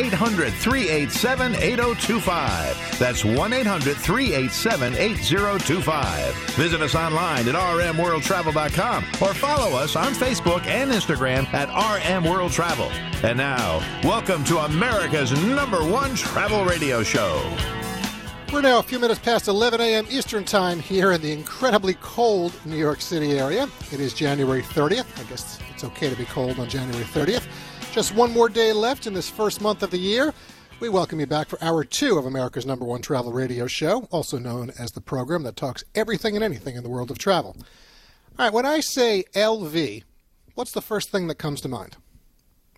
800 387 8025. That's 1 800 387 8025. Visit us online at rmworldtravel.com or follow us on Facebook and Instagram at RM World Travel. And now, welcome to America's number one travel radio show. We're now a few minutes past 11 a.m. Eastern Time here in the incredibly cold New York City area. It is January 30th. I guess it's okay to be cold on January 30th. Just one more day left in this first month of the year. We welcome you back for hour two of America's number one travel radio show, also known as the program that talks everything and anything in the world of travel. All right, when I say LV, what's the first thing that comes to mind?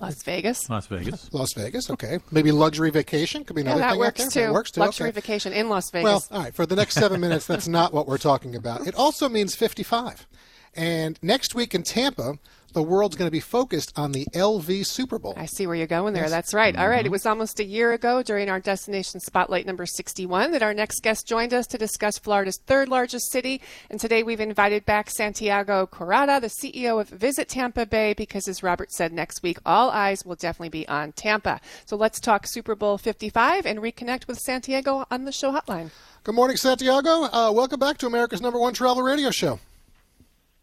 Las Vegas. Las Vegas. Las Vegas, okay. Maybe luxury vacation could be Yeah, another that thing works out there. too. That works too. Luxury okay. vacation in Las Vegas. Well, all right. For the next seven minutes, that's not what we're talking about. It also means 55. And next week in Tampa, the world's going to be focused on the LV Super Bowl. I see where you're going there. That's right. All right. It Mm-hmm. was almost a year ago during our Destination Spotlight number 61 that our next guest joined us to discuss Florida's third largest city. And today we've invited back Santiago Corrada, the CEO of Visit Tampa Bay, because as Robert said, next week all eyes will definitely be on Tampa. So let's talk Super Bowl 55 and reconnect with Santiago on the show hotline. Good morning, Santiago. Uh, welcome back to America's number one travel radio show.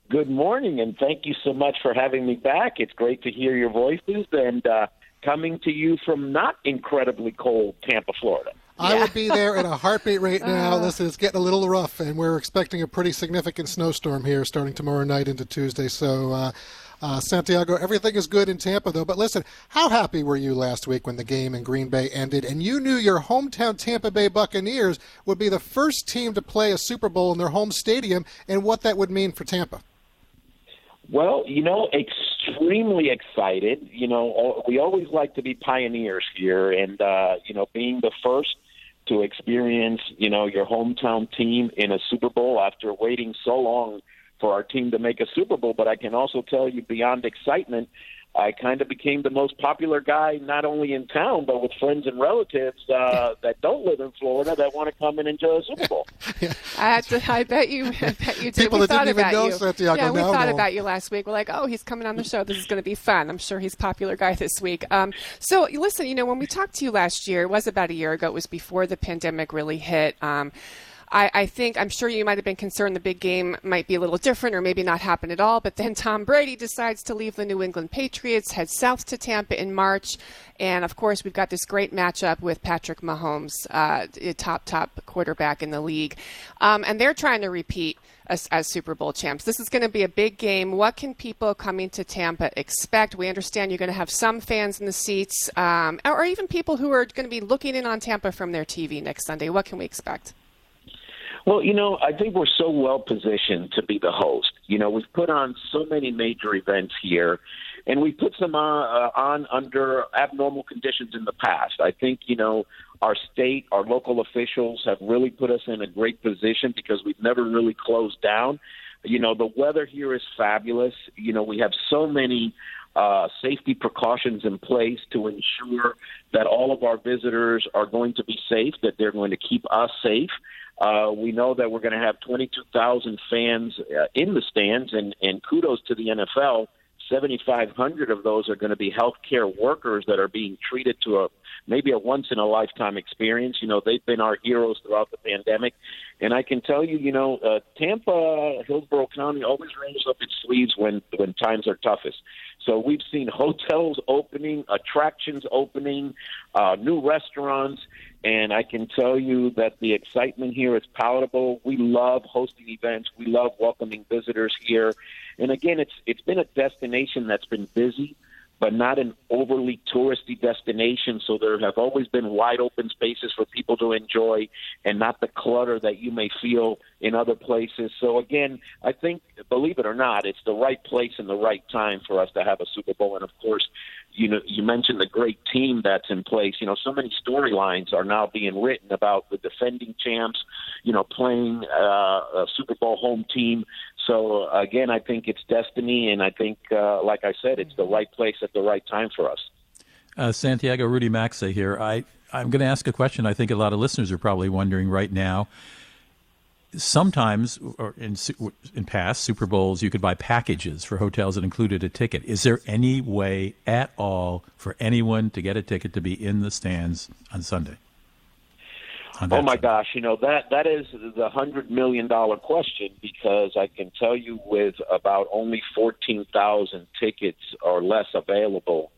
Good morning, and thank you so much for having me back. It's great to hear your voices and uh, coming to you from not incredibly cold Tampa, Florida. I would be there in a heartbeat right now. Listen, it's getting a little rough, and we're expecting a pretty significant snowstorm here starting tomorrow night into Tuesday. So, uh, uh, Santiago, everything is good in Tampa, though. But listen, how happy were you last week when the game in Green Bay ended, and you knew your hometown Tampa Bay Buccaneers would be the first team to play a Super Bowl in their home stadium, and what that would mean for Tampa? Well, you know, extremely excited. You know, we always like to be pioneers here, and uh, you know, being the first to experience, you know, your hometown team in a Super Bowl after waiting so long for our team to make a Super Bowl. But I can also tell you, beyond excitement, I kind of became the most popular guy, not only in town, but with friends and relatives uh, that don't live in Florida that want to come in and enjoy a Super Bowl. I, had to, I bet you, I bet you did. People we that didn't even know you. Santiago yeah, we now thought know. about you last week. We're like, oh, he's coming on the show. This is going to be fun. I'm sure he's popular guy this week. Um, so listen, you know, when we talked to you last year, it was about a year ago. It was before the pandemic really hit. Um, I, I think I'm sure you might have been concerned the big game might be a little different or maybe not happen at all. But then Tom Brady decides to leave the New England Patriots, head south to Tampa in March, and of course we've got this great matchup with Patrick Mahomes, uh, top top quarterback in the league, um, and they're trying to repeat as, as Super Bowl champs. This is going to be a big game. What can people coming to Tampa expect? We understand you're going to have some fans in the seats, um, or even people who are going to be looking in on Tampa from their TV next Sunday. What can we expect? Well, you know, I think we're so well positioned to be the host. You know, we've put on so many major events here, and we put some uh, uh, on under abnormal conditions in the past. I think, you know, our state, our local officials have really put us in a great position because we've never really closed down. You know, the weather here is fabulous. You know, we have so many uh, safety precautions in place to ensure that all of our visitors are going to be safe, that they're going to keep us safe. Uh, we know that we're going to have 22,000 fans uh, in the stands, and, and kudos to the NFL. 7,500 of those are going to be healthcare workers that are being treated to a maybe a once in a lifetime experience. You know, they've been our heroes throughout the pandemic, and I can tell you, you know, uh, Tampa, Hillsborough County always rolls up its sleeves when when times are toughest. So we've seen hotels opening, attractions opening, uh, new restaurants, and I can tell you that the excitement here is palatable. We love hosting events. We love welcoming visitors here. And again, it's it's been a destination that's been busy, but not an overly touristy destination. So there have always been wide open spaces for people to enjoy, and not the clutter that you may feel in other places. So again, I think, believe it or not, it's the right place and the right time for us to have a Super Bowl. And of course, you know, you mentioned the great team that's in place. You know, so many storylines are now being written about the defending champs, you know, playing uh, a Super Bowl home team. So again, I think it's destiny, and I think, uh, like I said, it's the right place at the right time for us. Uh, Santiago Rudy Maxa here. I I'm going to ask a question. I think a lot of listeners are probably wondering right now sometimes or in in past Super Bowls you could buy packages for hotels that included a ticket. Is there any way at all for anyone to get a ticket to be in the stands on Sunday? On oh my Sunday? gosh, you know that that is the hundred million dollar question because I can tell you with about only fourteen thousand tickets or less available,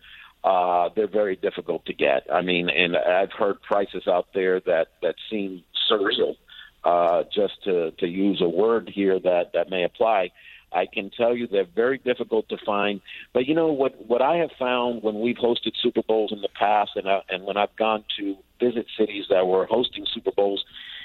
uh, they're very difficult to get. I mean, and I've heard prices out there that that seem surreal uh, just to, to use a word here that, that may apply. I can tell you they're very difficult to find. But you know what? What I have found when we've hosted Super Bowls in the past, and I, and when I've gone to visit cities that were hosting Super Bowls,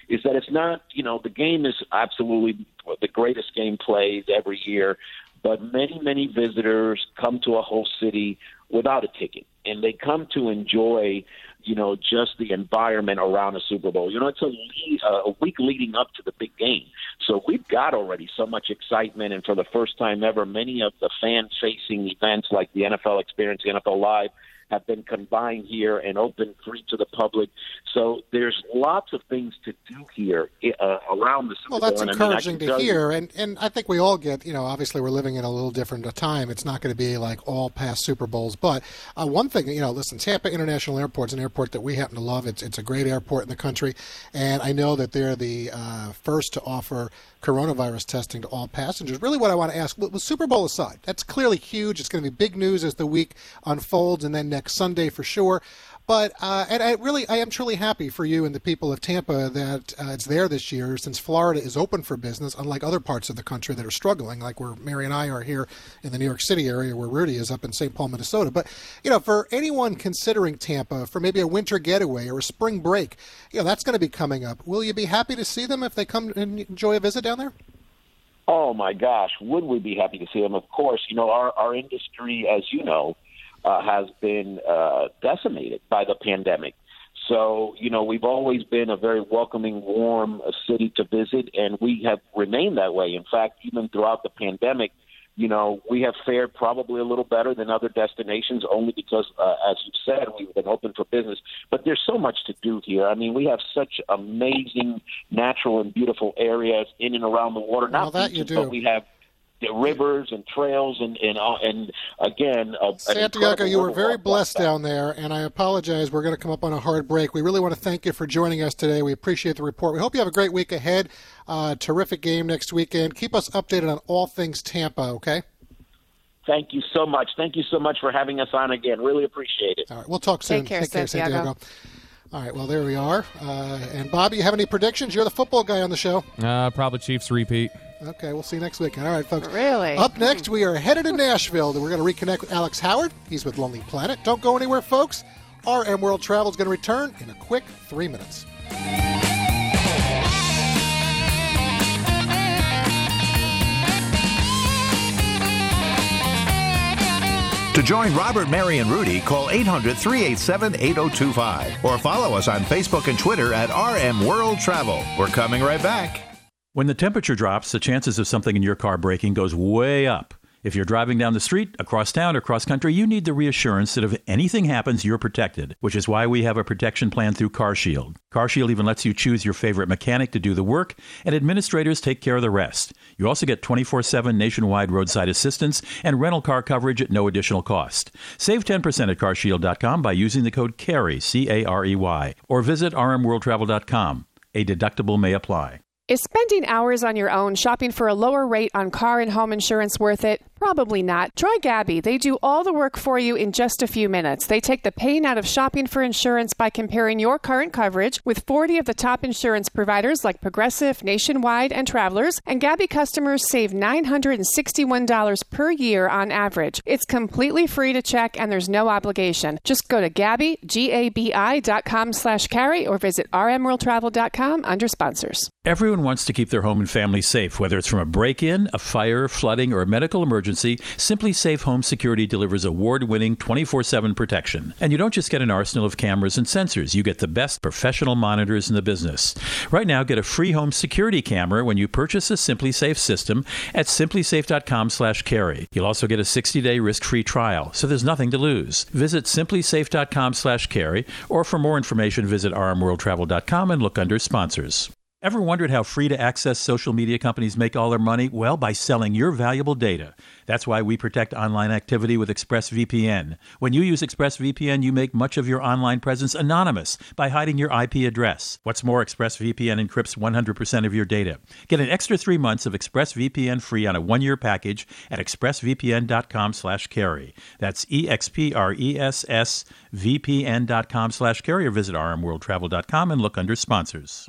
is that it's not. You know, the game is absolutely the greatest game played every year, but many many visitors come to a host city without a ticket, and they come to enjoy you know, just the environment around a Super Bowl. You know, it's a, lead, uh, a week leading up to the big game. So we've got already so much excitement. And for the first time ever, many of the fan facing events like the NFL Experience, the NFL Live, have been combined here and open free to the public. So there's lots of things to do here uh, around the Super Well, that's encouraging I mean, to hear, you, and and I think we all get. You know, obviously we're living in a little different time. It's not going to be like all past Super Bowls, but uh, one thing, you know, listen, Tampa International Airport is an airport that we happen to love. It's it's a great airport in the country, and I know that they're the uh, first to offer coronavirus testing to all passengers. Really, what I want to ask, with Super Bowl aside, that's clearly huge. It's going to be big news as the week unfolds, and then next Sunday for sure. But uh, and I really, I am truly happy for you and the people of Tampa that uh, it's there this year, since Florida is open for business, unlike other parts of the country that are struggling, like where Mary and I are here in the New York City area, where Rudy is up in St. Paul, Minnesota. But you know, for anyone considering Tampa for maybe a winter getaway or a spring break, you know, that's going to be coming up. Will you be happy to see them if they come and enjoy a visit down there? Oh my gosh, would we be happy to see them? Of course, you know our our industry, as you know uh, has been uh, decimated by the pandemic. So, you know, we've always been a very welcoming, warm uh, city to visit, and we have remained that way. In fact, even throughout the pandemic, you know, we have fared probably a little better than other destinations only because, uh, as you said, we've been open for business. But there's so much to do here. I mean, we have such amazing natural and beautiful areas in and around the water. Not well, that beaches, you do. but we have rivers and trails and and and again uh, Santiago you were very blessed down there and I apologize we're going to come up on a hard break we really want to thank you for joining us today we appreciate the report we hope you have a great week ahead uh, terrific game next weekend keep us updated on all things Tampa okay Thank you so much. Thank you so much for having us on again. Really appreciate it. All right, we'll talk soon. Take care, Take care Santiago. Santiago. All right, well, there we are. Uh, and Bobby, you have any predictions? You're the football guy on the show. Uh, probably Chiefs repeat. Okay, we'll see you next week. All right, folks. Really? Up next, we are headed to Nashville, and we're going to reconnect with Alex Howard. He's with Lonely Planet. Don't go anywhere, folks. RM World Travel is going to return in a quick three minutes. To join Robert, Mary, and Rudy, call 800 387 8025 or follow us on Facebook and Twitter at RM World Travel. We're coming right back. When the temperature drops, the chances of something in your car breaking goes way up. If you're driving down the street, across town, or cross country, you need the reassurance that if anything happens, you're protected, which is why we have a protection plan through CarShield. CarShield even lets you choose your favorite mechanic to do the work, and administrators take care of the rest. You also get 24 7 nationwide roadside assistance and rental car coverage at no additional cost. Save 10% at carshield.com by using the code CAREY, C A R E Y, or visit rmworldtravel.com. A deductible may apply. Is spending hours on your own shopping for a lower rate on car and home insurance worth it? Probably not. Try Gabi. They do all the work for you in just a few minutes. They take the pain out of shopping for insurance by comparing your current coverage with 40 of the top insurance providers like Progressive, Nationwide, and Travelers, and Gabi customers save $961 per year on average. It's completely free to check and there's no obligation. Just go to Gabi, G-A-B-I dot com slash carey or visit rmworldtravel.com under sponsors. Everyone wants to keep their home and family safe, whether it's from a break-in, a fire, flooding, or a medical emergency emergency, SimpliSafe Home Security delivers award-winning 24/7 protection. And you don't just get an arsenal of cameras and sensors, you get the best professional monitors in the business. Right now, get a free home security camera when you purchase a SimpliSafe system at simplisafe.com/carey. You'll also get a 60-day risk-free trial, so there's nothing to lose. Visit simplisafe.com/carey or for more information visit rmworldtravel.com and look under sponsors. Ever wondered how free to access social media companies make all their money? Well, by selling your valuable data. That's why we protect online activity with ExpressVPN. When you use ExpressVPN, you make much of your online presence anonymous by hiding your IP address. What's more, ExpressVPN encrypts 100% of your data. Get an extra three months of ExpressVPN free on a one-year package at expressvpn.com/carey. That's e-x-p-r-e-s-s vpn.com slash carey or visit rmworldtravel.com and look under sponsors.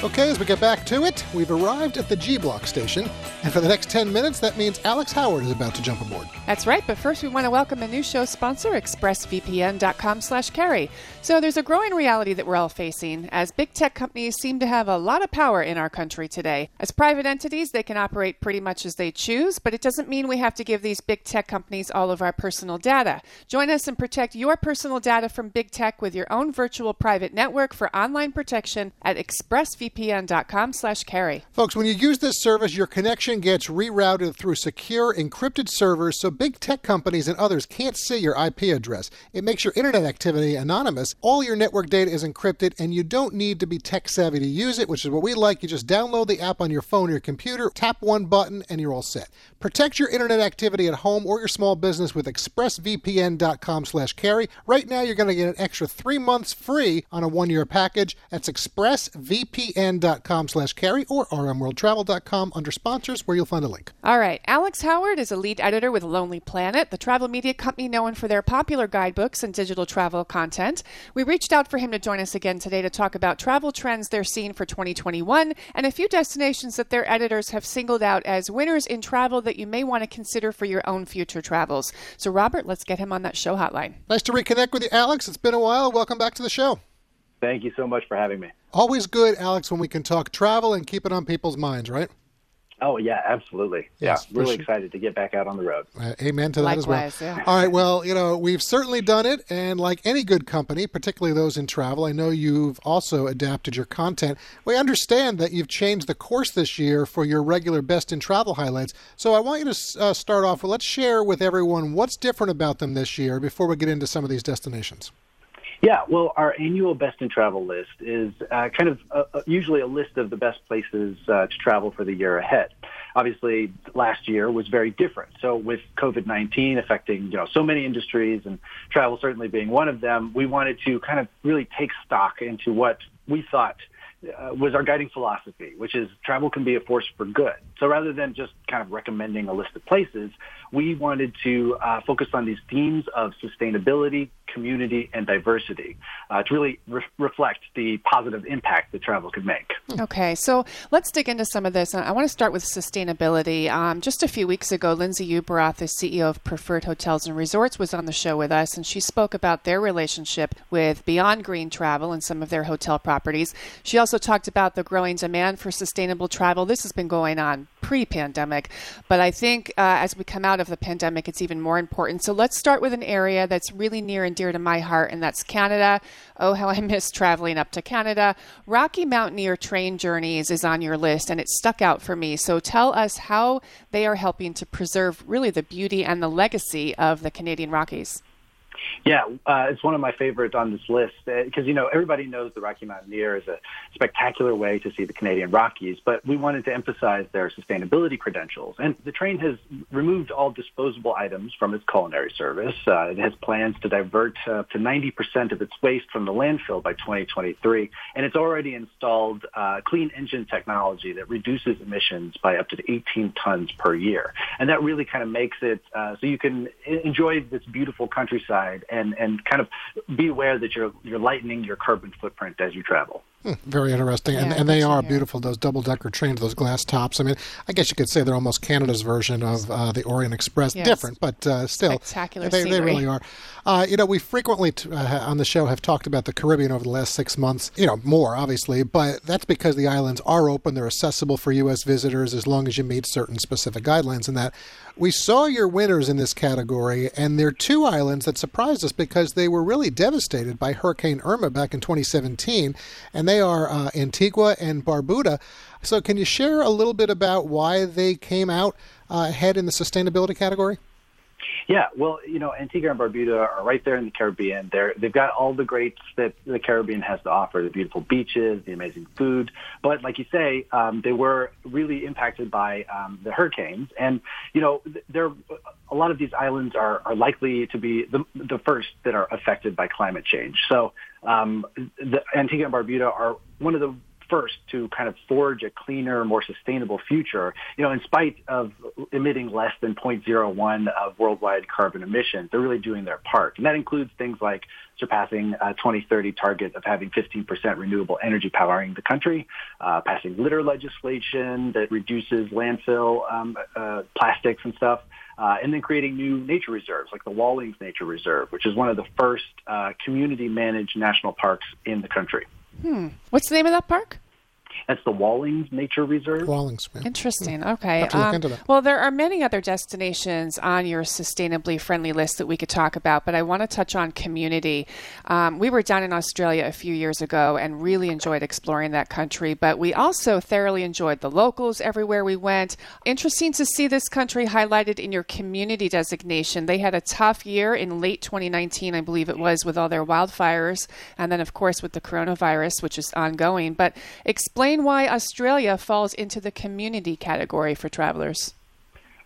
Okay, as we get back to it, we've arrived at the G Block station, and for the next 10 minutes, that means Alex Howard is about to jump aboard. That's right, but first we want to welcome a new show sponsor, expressvpn.com slash carey. So there's a growing reality that we're all facing, as big tech companies seem to have a lot of power in our country today. As private entities, they can operate pretty much as they choose, but it doesn't mean we have to give these big tech companies all of our personal data. Join us and protect your personal data from big tech with your own virtual private network for online protection at expressvpn.com slash carey. Folks, when you use this service, your connection gets rerouted through secure, encrypted servers so big tech companies and others can't see your IP address. It makes your internet activity anonymous. All your network data is encrypted, and you don't need to be tech savvy to use it, which is what we like. You just download the app on your phone or your computer, tap one button, and you're all set. Protect your internet activity at home or your small business with expressvpn.com slash carey. Right now, you're going to get an extra three months free on a one-year package. That's expressvpn.com slash carey or rmworldtravel.com under sponsors where you'll find a link. All right. Alex Howard is a lead editor with Lonely Planet, the travel media company known for their popular guidebooks and digital travel content. We reached out for him to join us again today to talk about travel trends they're seeing for 2021 and a few destinations that their editors have singled out as winners in travel that you may want to consider for your own future travels. So, Robert, let's get him on that show hotline. Nice to reconnect with you, Alex. It's been a while. Welcome back to the show. Thank you so much for having me. Always good, Alex, when we can talk travel and keep it on people's minds, right? Oh yeah, absolutely. Yes, yeah, really sure. excited to get back out on the road. Uh, amen to that Likewise, as well. yeah. All right, well, you know, we've certainly done it, and like any good company, particularly those in travel, I know you've also adapted your content. We understand that you've changed the course this year for your regular best in travel highlights. So I want you to uh, start off. Well, let's share with everyone what's different about them this year before we get into some of these destinations. Yeah, well, our annual best in travel list is uh, kind of uh, uh, usually a list of the best places uh, to travel for the year ahead. Obviously, last year was very different. So, with COVID nineteen affecting you know so many industries and travel certainly being one of them, we wanted to kind of really take stock into what we thought uh, was our guiding philosophy, which is travel can be a force for good. So rather than just kind of recommending a list of places, we wanted to uh, focus on these themes of sustainability, community, and diversity uh, to really re- reflect the positive impact that travel could make. Okay, so let's dig into some of this. I want to start with sustainability. Um, just a few weeks ago, Lindsey Ueberroth, the CEO of Preferred Hotels and Resorts, was on the show with us, and she spoke about their relationship with Beyond Green Travel and some of their hotel properties. She also talked about the growing demand for sustainable travel. This has been going on pre pandemic, but I think uh, as we come out of the pandemic, it's even more important. So let's start with an area that's really near and dear to my heart, and that's Canada. Oh, how I miss traveling up to Canada. Rocky Mountaineer Train Journeys is on your list, and it stuck out for me. So tell us how they are helping to preserve really the beauty and the legacy of the Canadian Rockies. Yeah, uh, it's one of my favorites on this list because you know everybody knows the Rocky Mountaineer is a spectacular way to see the Canadian Rockies, but we wanted to emphasize their sustainability credentials. And the train has removed all disposable items from its culinary service. Uh, it has plans to divert uh, to 90% of its waste from the landfill by 2023, and it's already installed uh, clean engine technology that reduces emissions by up to 18 tons per year. And that really kind of makes it uh, so you can enjoy this beautiful countryside side and and kind of be aware that you're you're lightening your carbon footprint as you travel. Very interesting, and, and they are beautiful. Those double decker trains, those glass tops. I mean, I guess you could say they're almost Canada's version of uh, the Orient Express. Yes. Different, but uh, still Spectacular They, they really are. Uh, you know, we frequently t- uh, on the show have talked about the Caribbean over the last six months. You know, more obviously, but that's because the islands are open. They're accessible for U.S. visitors as long as you meet certain specific guidelines. And that we saw your winners in this category, and there are two islands that surprised us because they were really devastated by Hurricane Irma back in 2017, and they are uh, Antigua and Barbuda. So, can you share a little bit about why they came out uh, ahead in the sustainability category? Yeah, well, you know, Antigua and Barbuda are right there in the Caribbean. They're, they've got all the greats that the Caribbean has to offer, the beautiful beaches, the amazing food. But like you say, um, they were really impacted by um, the hurricanes. And, you know, th- there a lot of these islands are, are likely to be the, the first that are affected by climate change. So um, the Antigua and Barbuda are one of the first to kind of forge a cleaner, more sustainable future, you know, in spite of emitting less than 0.01 of worldwide carbon emissions, they're really doing their part. And that includes things like surpassing a 2030 target of having 15% renewable energy powering the country, uh, passing litter legislation that reduces landfill um, uh, plastics and stuff, uh, and then creating new nature reserves like the Wallings Nature Reserve, which is one of the first uh, community managed national parks in the country. Hmm. What's the name of that park? That's the Wallings Nature Reserve. Wallings, man. Interesting. Okay. Have to look Um, well, there are many other destinations on your sustainably friendly list that we could talk about, but I want to touch on community. Um, we were down in Australia a few years ago and really enjoyed exploring that country, but we also thoroughly enjoyed the locals everywhere we went. Interesting to see this country highlighted in your community designation. They had a tough year in late 2019, I believe it was, with all their wildfires, and then, of course, with the coronavirus, which is ongoing. But explain why Australia falls into the community category for travelers.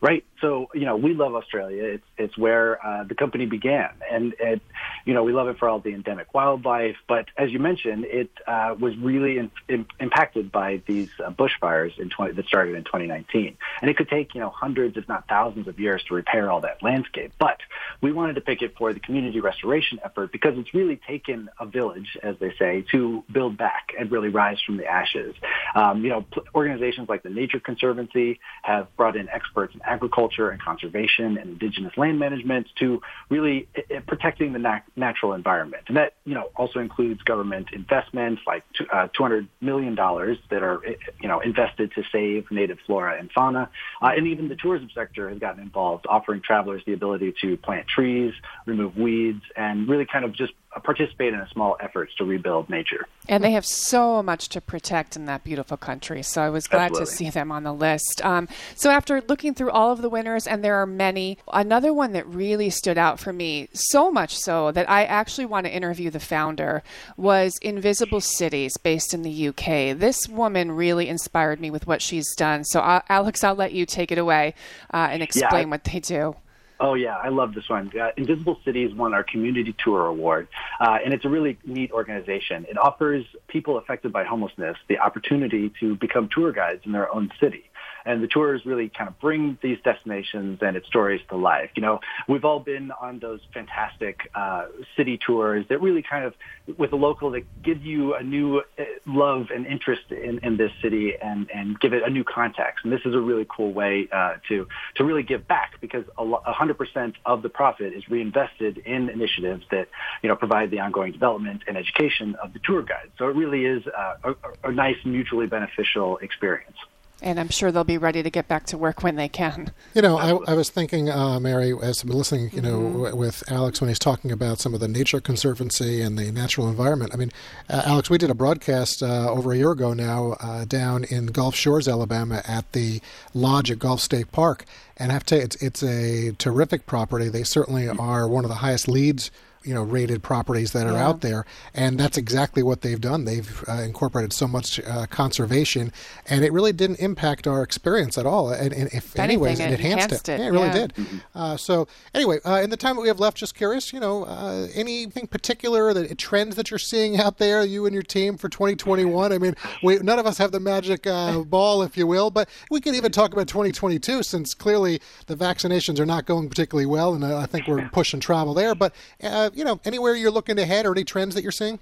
Right. So, you know, we love Australia. It's it's where uh, the company began, and it, you know, we love it for all the endemic wildlife. But as you mentioned, it uh, was really in, in, impacted by these uh, bushfires in 20, that started in 2019, and it could take you know hundreds, if not thousands, of years to repair all that landscape. But we wanted to pick it for the community restoration effort because it's really taken a village, as they say, to build back and really rise from the ashes. Um, you know, pl- organizations like the Nature Conservancy have brought in experts in agriculture and conservation and indigenous land management to really protecting the nat- natural environment. And that, you know, also includes government investments like uh, $200 million that are, uh, you know, invested to save native flora and fauna. Uh, and even the tourism sector has gotten involved, offering travelers the ability to plant trees, remove weeds, and really kind of just participate in a small efforts to rebuild nature. And they have so much to protect in that beautiful country. So I was glad Absolutely. to see them on the list. Um, so after looking through all of the winners, and there are many, another one that really stood out for me, so much so that I actually want to interview the founder, was Invisible Cities, based in the UK. This woman really inspired me with what she's done. So, uh, Alex, I'll let you take it away uh, and explain I- what they do. Oh yeah, I love this one. Uh, Invisible Cities won our Community Tour Award, uh, and it's a really neat organization. It offers people affected by homelessness the opportunity to become tour guides in their own city. And the tours really kind of bring these destinations and its stories to life. You know, we've all been on those fantastic uh, city tours that really kind of, with a local, that give you a new uh, love and interest in, in this city and, and give it a new context. And this is a really cool way uh, to to really give back because a lo- 100% of the profit is reinvested in initiatives that you know provide the ongoing development and education of the tour guides. So it really is uh, a, a nice mutually beneficial experience. And I'm sure they'll be ready to get back to work when they can. You know, I, I was thinking, uh, Mary, as been listening, you know, Mm-hmm. w- with Alex when he's talking about some of the Nature Conservancy and the natural environment. I mean, uh, Alex, we did a broadcast uh, over a year ago now uh, down in Gulf Shores, Alabama, at the lodge at Gulf State Park, and I have to tell you, it's it's a terrific property. They certainly are one of the highest leads you know rated properties that are Yeah. out there, and that's exactly what they've done. They've uh, incorporated so much uh, conservation, and it really didn't impact our experience at all. And, and if If anyways, it enhanced, enhanced it, Yeah, it really yeah. did. Uh, so anyway, uh, in the time that we have left, just curious, you know, uh, anything particular that trends that you're seeing out there, you and your team for 2021? I mean, we none of us have the magic uh, ball, if you will, but we can even talk about 2022 since clearly the vaccinations are not going particularly well, and I think we're pushing travel there. But uh, you know, anywhere you're looking ahead or any trends that you're seeing?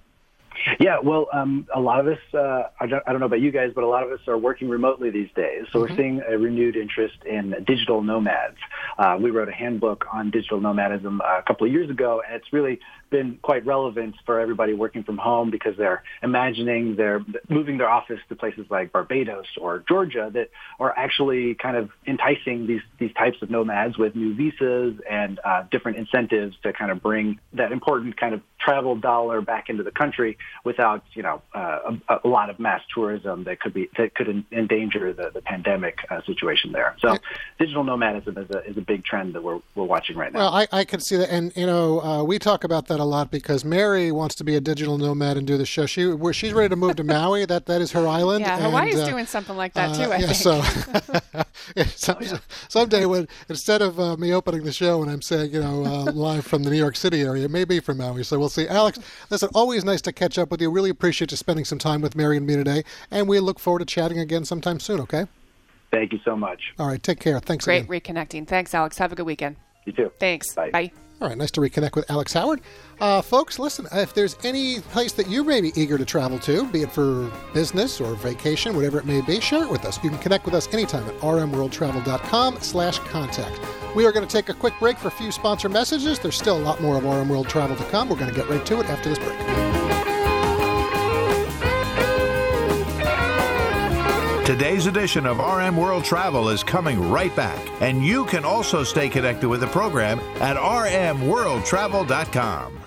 Yeah, well, um, a lot of us, uh, I, don't, I don't know about you guys, but a lot of us are working remotely these days. So we're seeing a renewed interest in digital nomads. Uh, we wrote a handbook on digital nomadism uh, a couple of years ago, and it's really been quite relevant for everybody working from home because they're imagining they're moving their office to places like Barbados or Georgia that are actually kind of enticing these, these types of nomads with new visas and uh, different incentives to kind of bring that important kind of travel dollar back into the country without, you know, uh, a, a lot of mass tourism that could be that could en- endanger the, the pandemic uh, situation there. So, digital nomadism is a is a big trend that we're we're watching right now. Well, I, I can see that, and you know, uh, we talk about that a lot because Mary wants to be a digital nomad and do the show. She she's ready to move to Maui. That that is her island. Yeah, and, Hawaii's uh, doing something like that too. uh, I yeah, think. so yeah, some, someday when instead of uh, me opening the show and I'm saying you know uh, live from the New York City area, it may be from Maui. So we'll see. Alex, listen, always nice to catch up with you. Really appreciate you spending some time with Mary and me today, and we look forward to chatting again sometime soon. Okay. Thank you so much. All right. Take care. Thanks Great again. reconnecting. Thanks, Alex. Have a good weekend. You too. Thanks. Bye. Bye. All right, nice to reconnect with Alex Howard. Uh, folks, listen, if there's any place that you may be eager to travel to, be it for business or vacation, whatever it may be, share it with us. You can connect with us anytime at rmworldtravel.com slash contact. We are going to take a quick break for a few sponsor messages. There's still a lot more of RM World Travel to come. We're going to get right to it after this break. Today's edition of RM World Travel is coming right back, and you can also stay connected with the program at rmworldtravel.com.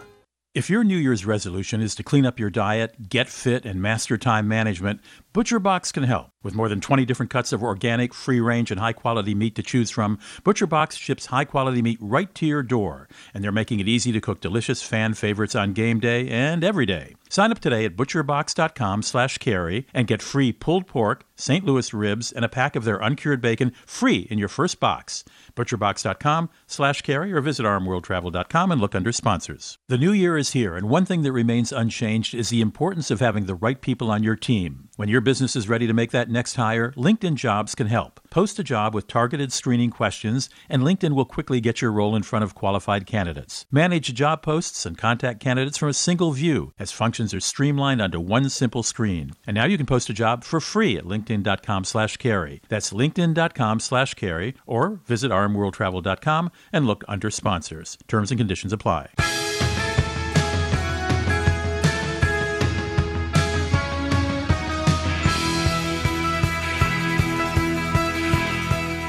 If your New Year's resolution is to clean up your diet, get fit, and master time management, ButcherBox can help. With more than 20 different cuts of organic, free range, and high quality meat to choose from, ButcherBox ships high quality meat right to your door. And they're making it easy to cook delicious fan favorites on game day and every day. Sign up today at butcherbox.com slash carey and get free pulled pork, St. Louis ribs, and a pack of their uncured bacon free in your first box. Butcherbox.com slash carey or visit rmworldtravel.com and look under sponsors. The new year is here, and one thing that remains unchanged is the importance of having the right people on your team. When your business is ready to make that next hire, LinkedIn Jobs can help. Post a job with targeted screening questions, and LinkedIn will quickly get your role in front of qualified candidates. Manage job posts and contact candidates from a single view, as functions are streamlined onto one simple screen. And now you can post a job for free at linkedin.com slash carey. That's linkedin.com slash carey, or visit rmworldtravel.com and look under sponsors. Terms and conditions apply.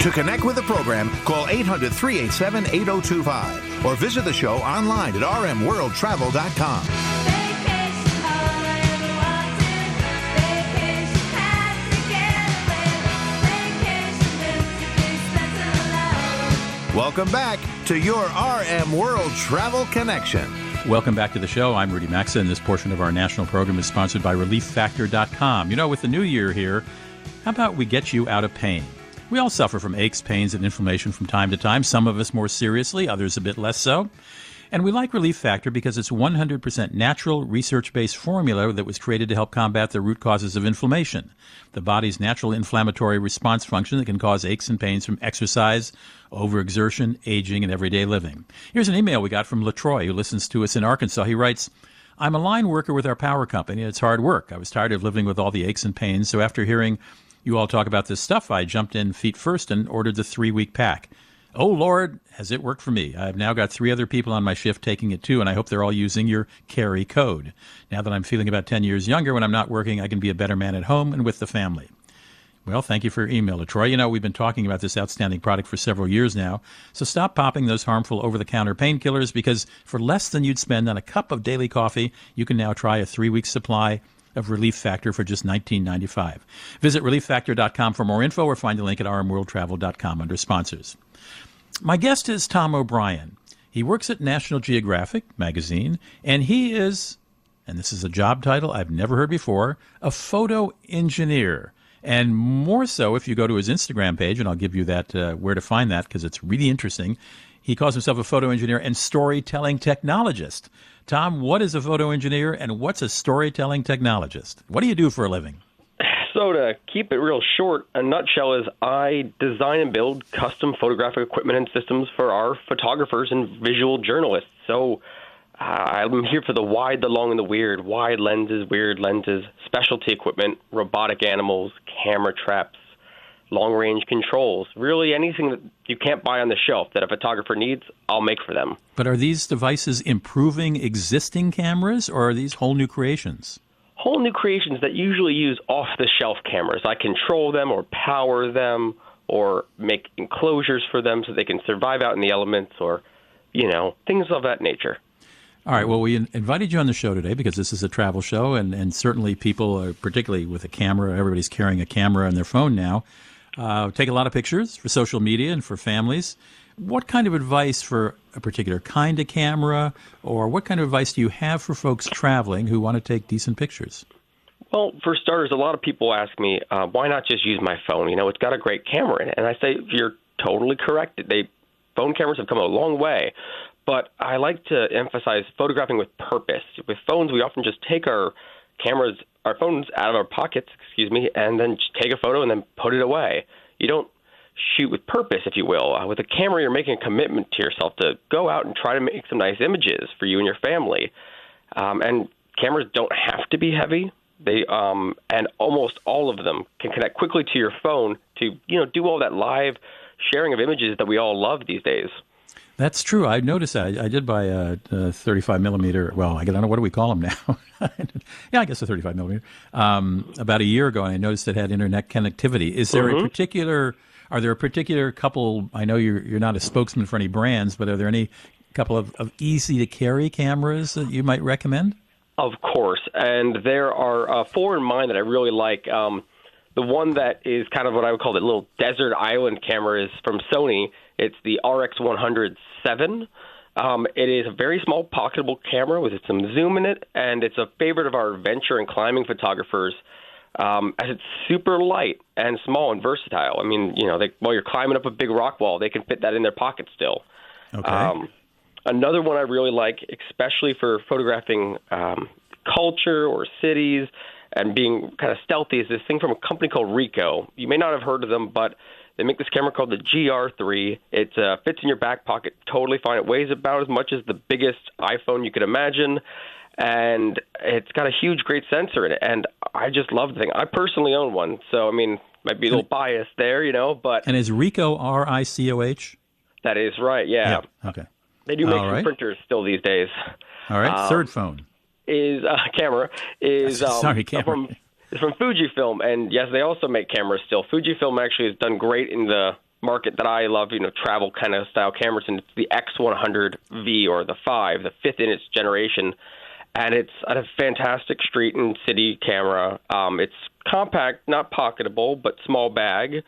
To connect with the program, call 800 387 8025 or visit the show online at rmworldtravel.com. Welcome back to your RM World Travel Connection. Welcome back to the show. I'm Rudy Maxa, and this portion of our national program is sponsored by ReliefFactor.com. You know, with the new year here, how about we get you out of pain? We all suffer from aches, pains, and inflammation from time to time, some of us more seriously, others a bit less so. And we like Relief Factor because it's 100% natural, research based formula that was created to help combat the root causes of inflammation, the body's natural inflammatory response function that can cause aches and pains from exercise, overexertion, aging, and everyday living. Here's an email we got from LaTroy, who listens to us in Arkansas. He writes, I'm a line worker with our power company, and it's hard work. I was tired of living with all the aches and pains, so after hearing you all talk about this stuff, I jumped in feet first and ordered the three week pack. Oh Lord, has it worked for me? I've now got three other people on my shift taking it too, and I hope they're all using your Carey code. Now that I'm feeling about 10 years younger when I'm not working, I can be a better man at home and with the family. Well, thank you for your email, Troy. You know, we've been talking about this outstanding product for several years now, so stop popping those harmful over the counter painkillers because for less than you'd spend on a cup of daily coffee, you can now try a three week supply of Relief Factor for just $19.95. Visit relieffactor.com for more info or find the link at rmworldtravel.com under sponsors. My guest is Tom O'Brien. He works at National Geographic magazine, and he is, and this is a job title I've never heard before, a photo engineer. And more so if you go to his Instagram page, and I'll give you that uh, where to find that because it's really interesting. He calls himself a photo engineer and storytelling technologist. Tom, what is a photo engineer and what's a storytelling technologist? What do you do for a living? So to keep it real short, a nutshell is I design and build custom photographic equipment and systems for our photographers and visual journalists. So uh, I'm here for the wide, the long, and the weird. Wide lenses, weird lenses, specialty equipment, robotic animals, camera traps, long range controls. Really anything that you can't buy on the shelf that a photographer needs, I'll make for them. But are these devices improving existing cameras or are these whole new creations? whole new creations that usually use off the shelf cameras. I control them or power them or make enclosures for them so they can survive out in the elements or, you know, things of that nature. All right. Well, we invited you on the show today because this is a travel show, and, and certainly people, are, particularly with a camera, everybody's carrying a camera on their phone now, uh, take a lot of pictures for social media and for families. What kind of advice for a particular kind of camera, or what kind of advice do you have for folks traveling who want to take decent pictures? Well, for starters, a lot of people ask me, uh, why not just use my phone? You know, it's got a great camera in it. And I say, you're totally correct. They phone cameras have come a long way, but I like to emphasize photographing with purpose. With phones, we often just take our cameras, our phones out of our pockets, excuse me, and then take a photo and then put it away. You don't shoot with purpose, if you will. Uh, with a camera, you're making a commitment to yourself to go out and try to make some nice images for you and your family. Um, and cameras don't have to be heavy. They um, and almost all of them can connect quickly to your phone to you know do all that live sharing of images that we all love these days. That's true. I noticed that. I, I did buy a, a 35 millimeter. Well, I don't know what do we call them now. yeah, I guess a 35 millimeter. Um, about a year ago, and I noticed it had internet connectivity. Is there a particular? Are there a particular couple? I know you're you're not a spokesman for any brands, but are there any couple of, of easy to carry cameras that you might recommend? Of course, and there are uh, four in mind that I really like. Um, the one that is kind of what I would call the little desert island camera is from Sony. It's the RX100 Um, it is a very small, pocketable camera with some zoom in it, and it's a favorite of our adventure and climbing photographers. Um, as it's super light and small and versatile. I mean, you know, they, while you're climbing up a big rock wall, they can fit that in their pocket still. Okay. Um, another one I really like, especially for photographing um, culture or cities and being kind of stealthy, is this thing from a company called Ricoh. You may not have heard of them, but they make this camera called the GR3. It uh, fits in your back pocket totally fine. It weighs about as much as the biggest iPhone you could imagine. And it's got a huge, great sensor in it. And I just love the thing. I personally own one. So, I mean, might be a little biased there, you know, but And is Rico R I C O H? that is right. Yeah. Okay. They do make All some right. printers still these days. All right. Um, Third phone. is uh, camera is um, Sorry, camera. from is from Fujifilm, and yes, they also make cameras still. Fujifilm actually has done great in the market that I love, you know, travel kind of style cameras, and it's the X100V or the five, the fifth in its generation, and it's a fantastic street and city camera. Um, it's compact, not pocketable, but small bag.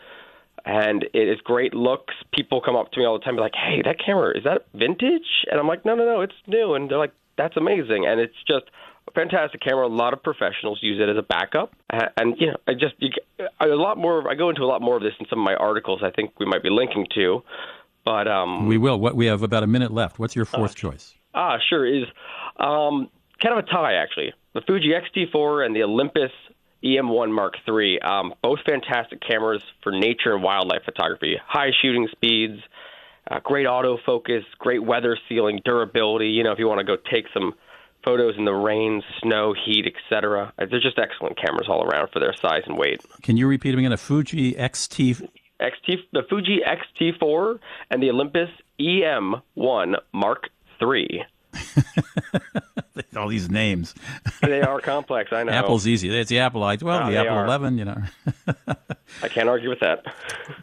And it is great looks. People come up to me all the time, be like, "Hey, that camera is that vintage?" And I'm like, "No, no, no, it's new." And they're like, "That's amazing!" And it's just fantastic camera. A lot of professionals use it as a backup, Uh, and you know, I just you, a lot more. I go into a lot more of this in some of my articles. I think we might be linking to, but um, We will. What we have about a minute left. What's your fourth choice? Ah, sure. Is um, kind of a tie actually. The Fuji X-T4 and the Olympus EM1 Mark III, um, both fantastic cameras for nature and wildlife photography. High shooting speeds, uh, great autofocus, great weather sealing, durability. You know, if you want to go take some photos in the rain, snow, heat, etc. Uh, They're just excellent cameras all around for their size and weight. Can you repeat them again? A Fuji XT. XT, the Fuji X-T4 and the Olympus EM1 Mark III. All these names. They are complex, I know. Apple's easy. It's the Apple I. Well, Ah, the Apple are. 11. You know. I can't argue with that.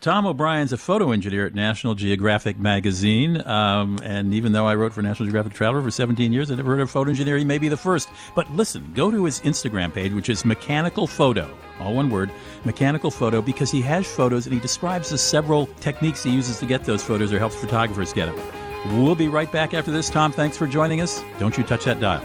Tom O'Brien's a photo engineer at National Geographic magazine, um, and even though I wrote for National Geographic Traveler for 17 years, I never heard of a photo engineer. He may be the first. But listen, go to his Instagram page, which is Mechanical Photo, all one word, Mechanical Photo, because he has photos and he describes the several techniques he uses to get those photos or helps photographers get them. We'll be right back after this. Tom, thanks for joining us. Don't you touch that dial.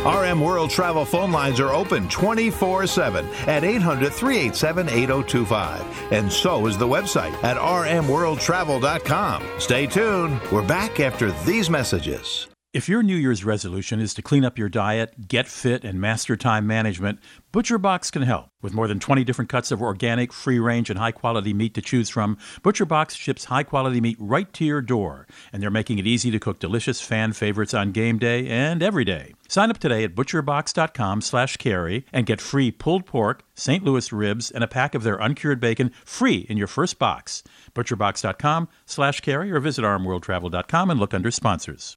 RM World Travel phone lines are open 24 7 at 800 387 8025. And so is the website at rmworldtravel.com. Stay tuned. We're back after these messages. If your New Year's resolution is to clean up your diet, get fit, and master time management, ButcherBox can help. With more than 20 different cuts of organic, free range, and high quality meat to choose from, ButcherBox ships high quality meat right to your door. And they're making it easy to cook delicious fan favorites on game day and every day. Sign up today at butcherbox.com slash carey and get free pulled pork, St. Louis ribs, and a pack of their uncured bacon free in your first box. Butcherbox.com slash carey or visit rmworldtravel.com and look under sponsors.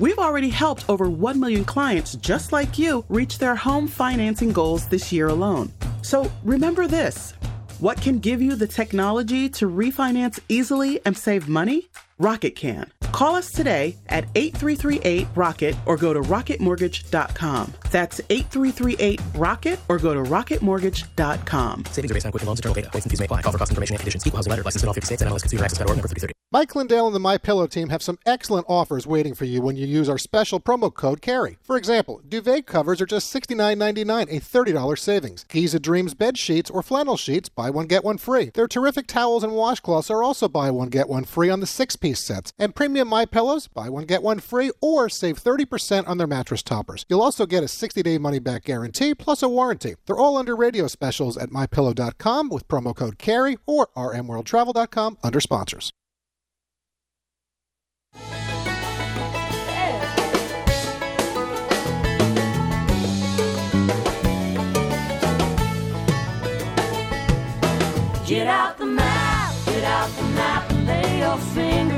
We've already helped over 1 million clients just like you reach their home financing goals this year alone. So remember this what can give you the technology to refinance easily and save money? Rocket can. Call us today at 8338 Rocket or go to rocketmortgage.com. That's 8338 Rocket or go to rocketmortgage.com. Savings are based on Quicken Loans, internal data. Points and fees may apply. Call for cost information and conditions. Equal housing letter. License in all 50 states and MLS consumer access number 330. Mike Lindell and the My Pillow team have some excellent offers waiting for you when you use our special promo code CAREY. For example, duvet covers are just $69.99, a $30 savings. Giza Dreams bed sheets or flannel sheets, buy one get one free. Their terrific towels and washcloths are also buy one get one free on the six-piece sets. And premium My Pillows, buy one get one free or save 30% on their mattress toppers. You'll also get a 60-day money-back guarantee plus a warranty. They're all under radio specials at mypillow.com with promo code CAREY or rmworldtravel.com under sponsors. Get out the map, get out the map, and lay your finger.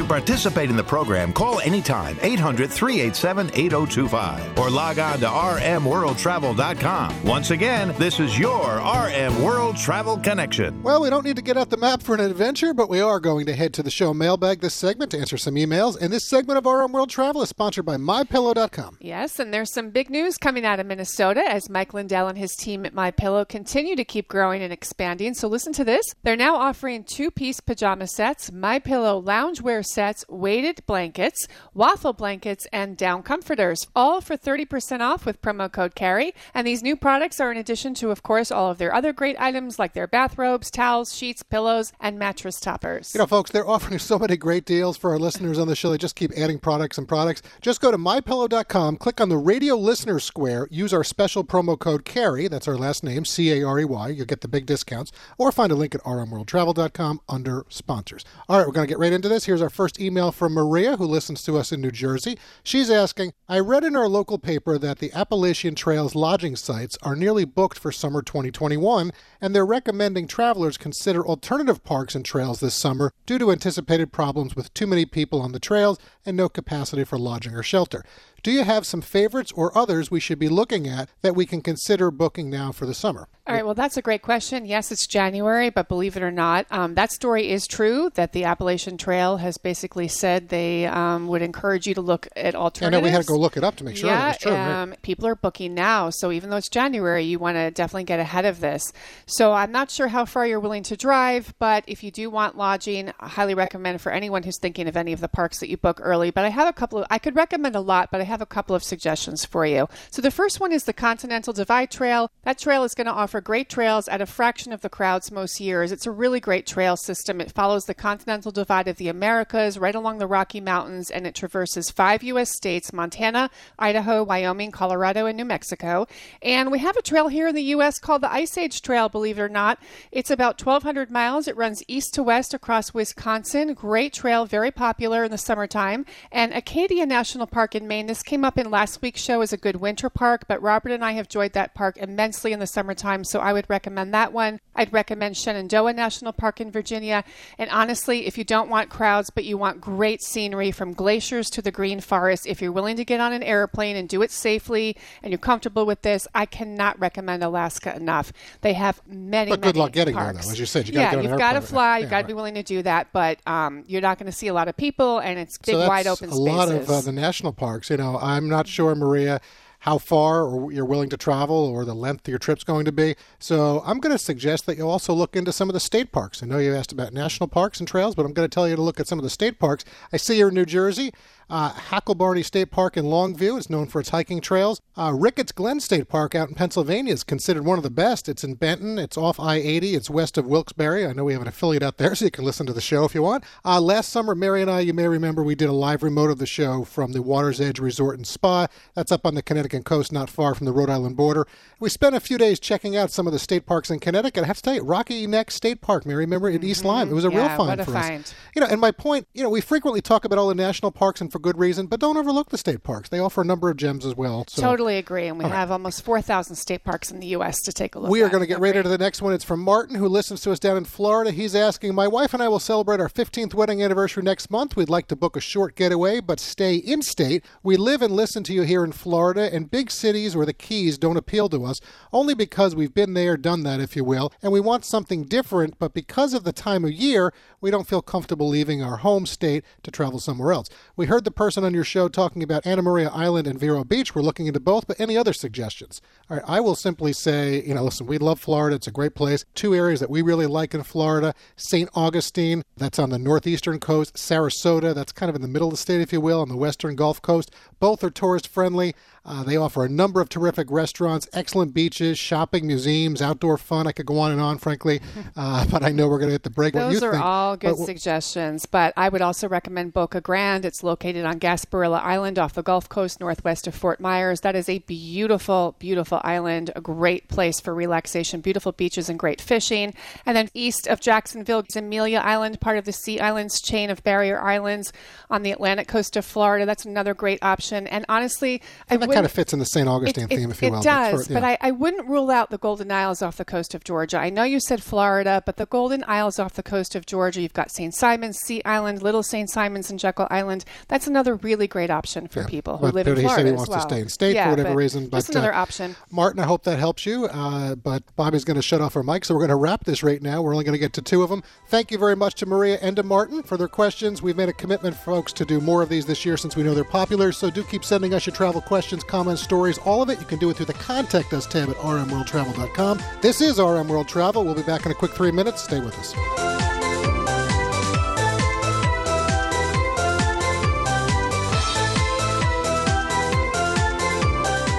To participate in the program, call anytime 800 387 8025 or log on to rmworldtravel.com. Once again, this is your RM World Travel Connection. Well, we don't need to get out the map for an adventure, but we are going to head to the show mailbag this segment to answer some emails. And this segment of RM World Travel is sponsored by MyPillow.com. Yes, and there's some big news coming out of Minnesota as Mike Lindell and his team at My Pillow continue to keep growing and expanding. So listen to this. They're now offering two-piece pajama sets, My Pillow loungewear sets, weighted blankets, waffle blankets, and down comforters, all for 30% off with promo code CAREY. And these new products are in addition to, of course, all of their other great items like their bathrobes, towels, sheets, pillows, and mattress toppers. You know, folks, they're offering so many great deals for our listeners on the show. They just keep adding products and products. Just go to mypillow.com, click on the radio listener square, use our special promo code CAREY, that's our last name, C A R E Y, you'll get the big discounts, or find a link at rmworldtravel.com under sponsors. All right, we're going to get right into this. Here's our first email from Maria, who listens to us in New Jersey. She's asking I read in our local paper that the Appalachian Trails lodging sites are nearly booked for summer 2021, and they're recommending travelers consider alternative parks and trails this summer due to anticipated problems with too many people on the trails and no capacity for lodging or shelter. Do you have some favorites or others we should be looking at that we can consider booking now for the summer? All right, well, that's a great question. Yes, it's January, but believe it or not, um, that story is true that the Appalachian Trail has basically said they um, would encourage you to look at alternatives. I know we had to go look it up to make sure yeah, it was true. right? um, people are booking now. So even though it's January, you want to definitely get ahead of this. So I'm not sure how far you're willing to drive, but if you do want lodging, I highly recommend for anyone who's thinking of any of the parks that you book early. But I have a couple of, I could recommend a lot, but I have a couple of suggestions for you. So the first one is the Continental Divide Trail. That trail is going to offer great trails at a fraction of the crowds most years. It's a really great trail system. It follows the Continental Divide of the Americas right along the Rocky Mountains, and it traverses five U.S. states Montana, Idaho, Wyoming, Colorado, and New Mexico. And we have a trail here in the U.S. called the Ice Age Trail, believe it or not. It's about 1,200 miles. It runs east to west across Wisconsin. Great trail, very popular in the summertime. And Acadia National Park in Maine, this came up in last week's show as a good winter park, but Robert and I have enjoyed that park immensely in the summertime, so I would recommend that one. I'd recommend Shenandoah National Park in Virginia. And honestly, if you don't want crowds, but you want great scenery from glaciers to the green forest, if you're willing to get on an airplane and do it safely and you're comfortable with this, I cannot recommend Alaska enough. They have many, But good many luck getting there, though. As you said, you yeah, get on an you've got to fly. You've got to right. be willing to do that, but um, you're not going to see a lot of people, and it's big, so that's wide open a spaces. lot of uh, the national parks. You know, I'm not sure, Maria, how far or you're willing to travel or the length your trip's going to be. So I'm going to suggest that you also look into some of the state parks. I know you asked about national parks and trails, but I'm going to tell you to look at some of the state parks. I see you're in New Jersey. Uh, Hacklebarney State Park in Longview is known for its hiking trails. Uh, Ricketts Glen State Park out in Pennsylvania is considered one of the best. It's in Benton. It's off I-80. It's west of Wilkes-Barre. I know we have an affiliate out there, so you can listen to the show if you want. Uh, last summer, Mary and I, you may remember, we did a live remote of the show from the Water's Edge Resort and Spa. That's up on the Connecticut coast, not far from the Rhode Island border. We spent a few days checking out some of the state parks in Connecticut. I have to tell you, Rocky Neck State Park, Mary, remember in East Lyme? It was a real Mm-hmm. Yeah, find what a for find. us. You know, and my point, you know, we frequently talk about all the national parks and for good reason, but don't overlook the state parks. They offer a number of gems as well. So totally agree, and we All right. have almost 4,000 state parks in the U.S. to take a look at. we are going to get right into the next one. It's from Martin, who listens to us down in Florida. He's asking, My wife and I will celebrate our 15th wedding anniversary next month. We'd like to book a short getaway, but stay in state. We live and listen to you here in Florida, and big cities or the Keys don't appeal to us, only because we've been there, done that, if you will, and we want something different, but because of the time of year, we don't feel comfortable leaving our home state to travel somewhere else. We heard the person on your show talking about Anna Maria Island and Vero Beach. We're looking into both, but any other suggestions? All right, I will simply say, you know, listen, we love Florida. It's a great place. Two areas that we really like in Florida St. Augustine, that's on the northeastern coast, Sarasota, that's kind of in the middle of the state, if you will, on the western Gulf Coast. Both are tourist friendly. Uh, they offer a number of terrific restaurants, excellent beaches, shopping, museums, outdoor fun. I could go on and on, frankly, uh, but I know we're going to hit the break. what Those are think. all good But- suggestions, but I would also recommend Boca Grande. It's located on Gasparilla Island off the Gulf Coast, northwest of Fort Myers. That is a beautiful, beautiful island, a great place for relaxation, beautiful beaches and great fishing. And then east of Jacksonville is Amelia Island, part of the Sea Islands chain of barrier islands on the Atlantic coast of Florida. That's another great option. And honestly, I that kind of fits in the St. Augustine it, theme, if you it will. It does, for- but. I, I wouldn't rule out the Golden Isles off the coast of Georgia. I know you said Florida, but the Golden Isles off the coast of Georgia, you've got St. Simon's, Sea Island, Little St. Simon's, and Jekyll Island. That's another really great option for people who But live in Florida. he said he wants well. to stay in state Yeah, for whatever reason. But just another uh, option. Martin, I hope that helps you. Uh, but Bobby's going to shut off our mic, so we're going to wrap this right now. We're only going to get to two of them. Thank you very much to Maria and to Martin for their questions. We've made a commitment, folks, to do more of these this year since we know they're popular. So do keep sending us your travel questions, comments, stories, all of it. You can do it through the Contact Us tab at rmworldtravel.com. This is RM World Travel. We'll be back in a quick three minutes. Stay with us.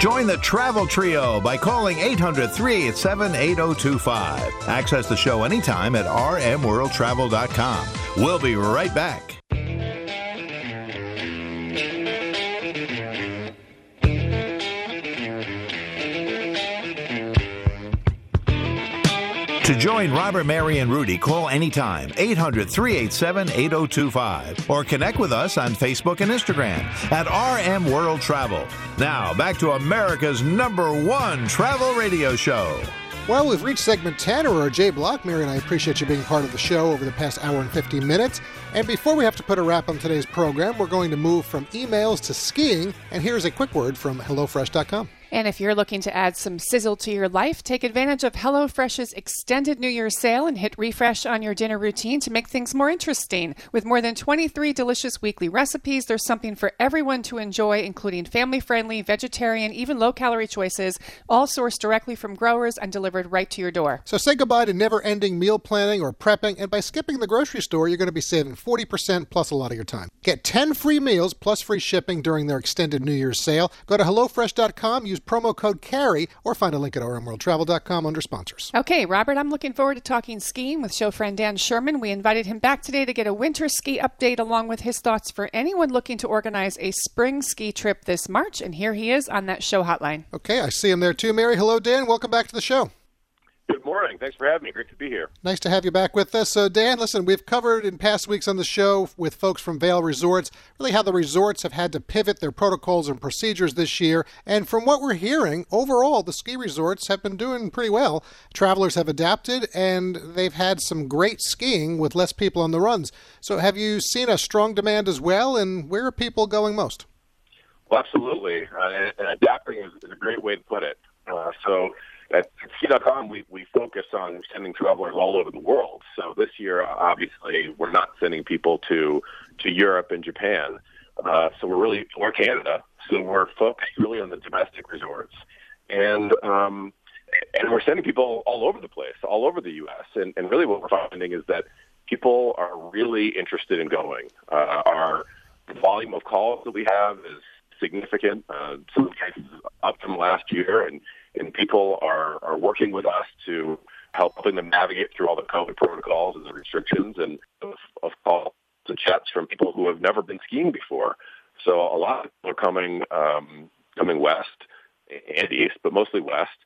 Join the Travel Trio by calling 800 387 8025. Access the show anytime at rmworldtravel.com. We'll be right back. Join Robert, Mary, and Rudy, call anytime 800 387 8025 or connect with us on Facebook and Instagram at RM World Travel. Now, back to America's number one travel radio show. Well, we've reached segment 10 or our J block. Mary and I appreciate you being part of the show over the past hour and 15 minutes. And before we have to put a wrap on today's program, we're going to move from emails to skiing. And here's a quick word from HelloFresh.com. And if you're looking to add some sizzle to your life, take advantage of HelloFresh's extended New Year's sale and hit refresh on your dinner routine to make things more interesting. With more than 23 delicious weekly recipes, there's something for everyone to enjoy, including family friendly, vegetarian, even low calorie choices, all sourced directly from growers and delivered right to your door. So say goodbye to never ending meal planning or prepping. And by skipping the grocery store, you're going to be saving 40% plus a lot of your time. Get 10 free meals plus free shipping during their extended New Year's sale. Go to HelloFresh.com, use promo code CAREY, or find a link at rmworldtravel.com under sponsors. Okay, Robert, I'm looking forward to talking skiing with show friend Dan Sherman. We invited him back today to get a winter ski update along with his thoughts for anyone looking to organize a spring ski trip this March. And here he is on that show hotline. Okay, I see him there too, Mary. Hello, Dan. Welcome back to the show. Morning. Thanks for having me. Great to be here. Nice to have you back with us. So, Dan, listen, we've covered in past weeks on the show with folks from Vail Resorts really how the resorts have had to pivot their protocols and procedures this year. And from what we're hearing, overall, the ski resorts have been doing pretty well. Travelers have adapted and they've had some great skiing with less people on the runs. So, have you seen a strong demand as well? And where are people going most? Well, absolutely. Uh, and, and adapting is, is a great way to put it. Uh, so, ski.com, we, we focus on sending travelers all over the world. So this year, obviously, we're not sending people to to Europe and Japan. Uh, so we're really or Canada. So we're focused really on the domestic resorts, and um, and we're sending people all over the place, all over the U.S. And, and really, what we're finding is that people are really interested in going. Uh, our volume of calls that we have is significant. Uh, some cases up from last year, and and people are, are working with us to helping them navigate through all the COVID protocols and the restrictions and of, of calls and chats from people who have never been skiing before. So a lot of people are coming um, coming west and east, but mostly west,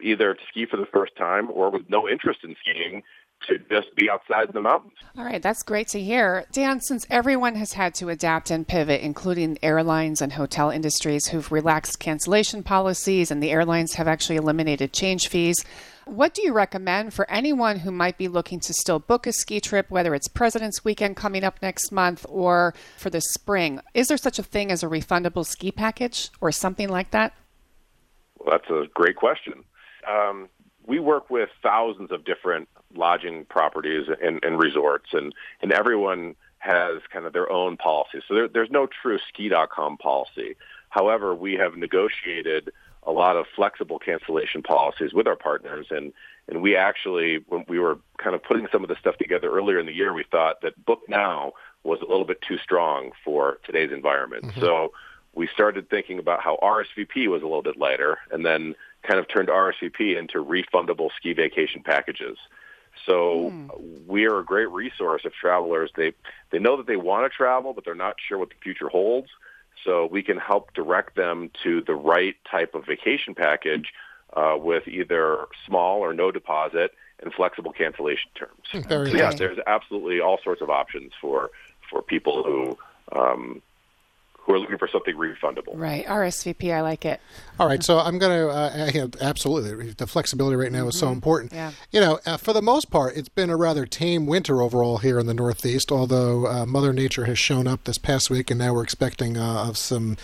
either to ski for the first time or with no interest in skiing to just be outside the mountains. All right, that's great to hear. Dan, since everyone has had to adapt and pivot, including airlines and hotel industries who've relaxed cancellation policies and the airlines have actually eliminated change fees, what do you recommend for anyone who might be looking to still book a ski trip, whether it's President's Weekend coming up next month or for the spring? Is there such a thing as a refundable ski package or something like that? Well, that's a great question. Um, we work with thousands of different lodging properties and, and resorts, and, and everyone has kind of their own policy. So there, there's no true ski.com policy. However, we have negotiated a lot of flexible cancellation policies with our partners, and and we actually, when we were kind of putting some of the stuff together earlier in the year, we thought that book now was a little bit too strong for today's environment. Mm-hmm. So we started thinking about how RSVP was a little bit lighter, and then kind of turned RSVP into refundable ski vacation packages. So mm. we are a great resource if travelers they they know that they want to travel, but they're not sure what the future holds. So we can help direct them to the right type of vacation package uh, with either small or no deposit and flexible cancellation terms. Very so, yeah, there's absolutely all sorts of options for for people who um, who are looking for something refundable. Right, RSVP, I like it. All right, so I'm going to uh, you absolutely the flexibility right now mm-hmm. is so important. Yeah. You know, uh, for the most part, it's been a rather tame winter overall here in the Northeast. Although uh, Mother Nature has shown up this past week, and now we're expecting uh, of some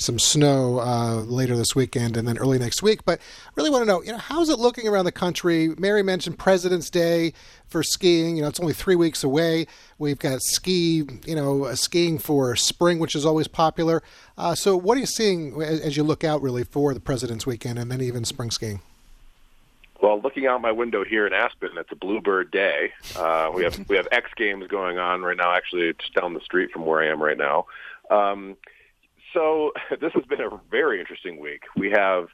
some snow uh, later this weekend and then early next week. But I really want to know, you know, how's it looking around the country? Mary mentioned President's Day for skiing. You know, it's only three weeks away. We've got ski, you know, skiing for spring, which is always popular. Uh, so, what are you seeing as, as you look out really for the President's Weekend and then even spring skiing? Well, looking out my window here in Aspen, it's a bluebird day. Uh, we have we have X Games going on right now. Actually, just down the street from where I am right now. Um, so this has been a very interesting week. We have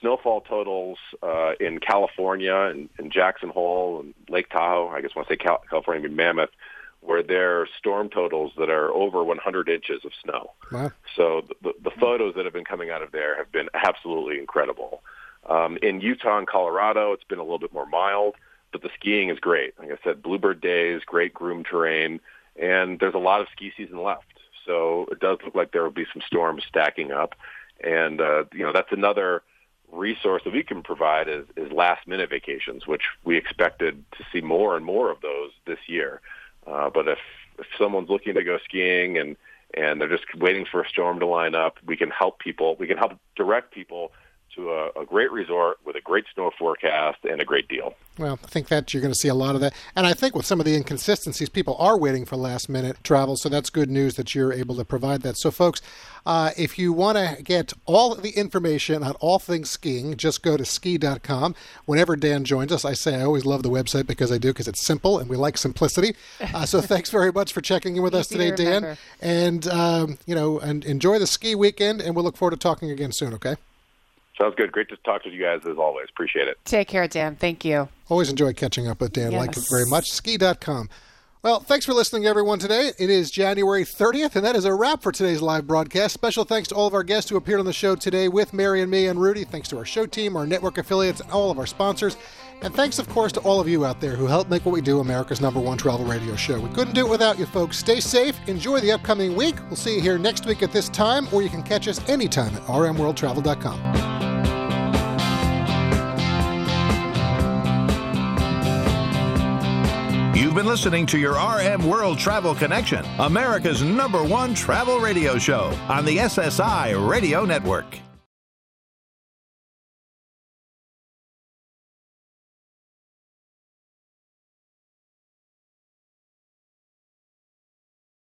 snowfall totals uh, in California and in Jackson Hole and Lake Tahoe. I guess when I say Cal- California, I mean Mammoth, where there are storm totals that are over 100 inches of snow. Wow. So the, the photos that have been coming out of there have been absolutely incredible. Um, in Utah and Colorado, it's been a little bit more mild, but the skiing is great. Like I said, bluebird days, great groomed terrain, and there's a lot of ski season left. So it does look like there will be some storms stacking up, and uh, you know that's another resource that we can provide is, is last minute vacations, which we expected to see more and more of those this year. Uh, but if, if someone's looking to go skiing and, and they're just waiting for a storm to line up, we can help people. We can help direct people to a, a great resort with a great snow forecast and a great deal. Well, I think that you're going to see a lot of that. And I think with some of the inconsistencies, people are waiting for last minute travel. So that's good news that you're able to provide that. So, folks, uh, if you want to get all the information on all things skiing, just go to ski.com. Whenever Dan joins us, I say I always love the website because I do, because it's simple and we like simplicity. Uh, so thanks very much for checking in with us today, Dan. And, um, you know, and enjoy the ski weekend. And we'll look forward to talking again soon, okay? Sounds good. Great to talk to you guys as always. Appreciate it. Take care, Dan. Thank you. Always enjoy catching up with Dan. Yes. Like it very much. Ski.com. Well, thanks for listening, everyone, today. It is January 30th, and that is a wrap for today's live broadcast. Special thanks to all of our guests who appeared on the show today with Mary and me and Rudy. Thanks to our show team, our network affiliates, and all of our sponsors. And thanks, of course, to all of you out there who help make what we do America's number one travel radio show. We couldn't do it without you, folks. Stay safe. Enjoy the upcoming week. We'll see you here next week at this time, or you can catch us anytime at rmworldtravel.com. You've been listening to your RM World Travel Connection, America's number one travel radio show on the SSI Radio Network.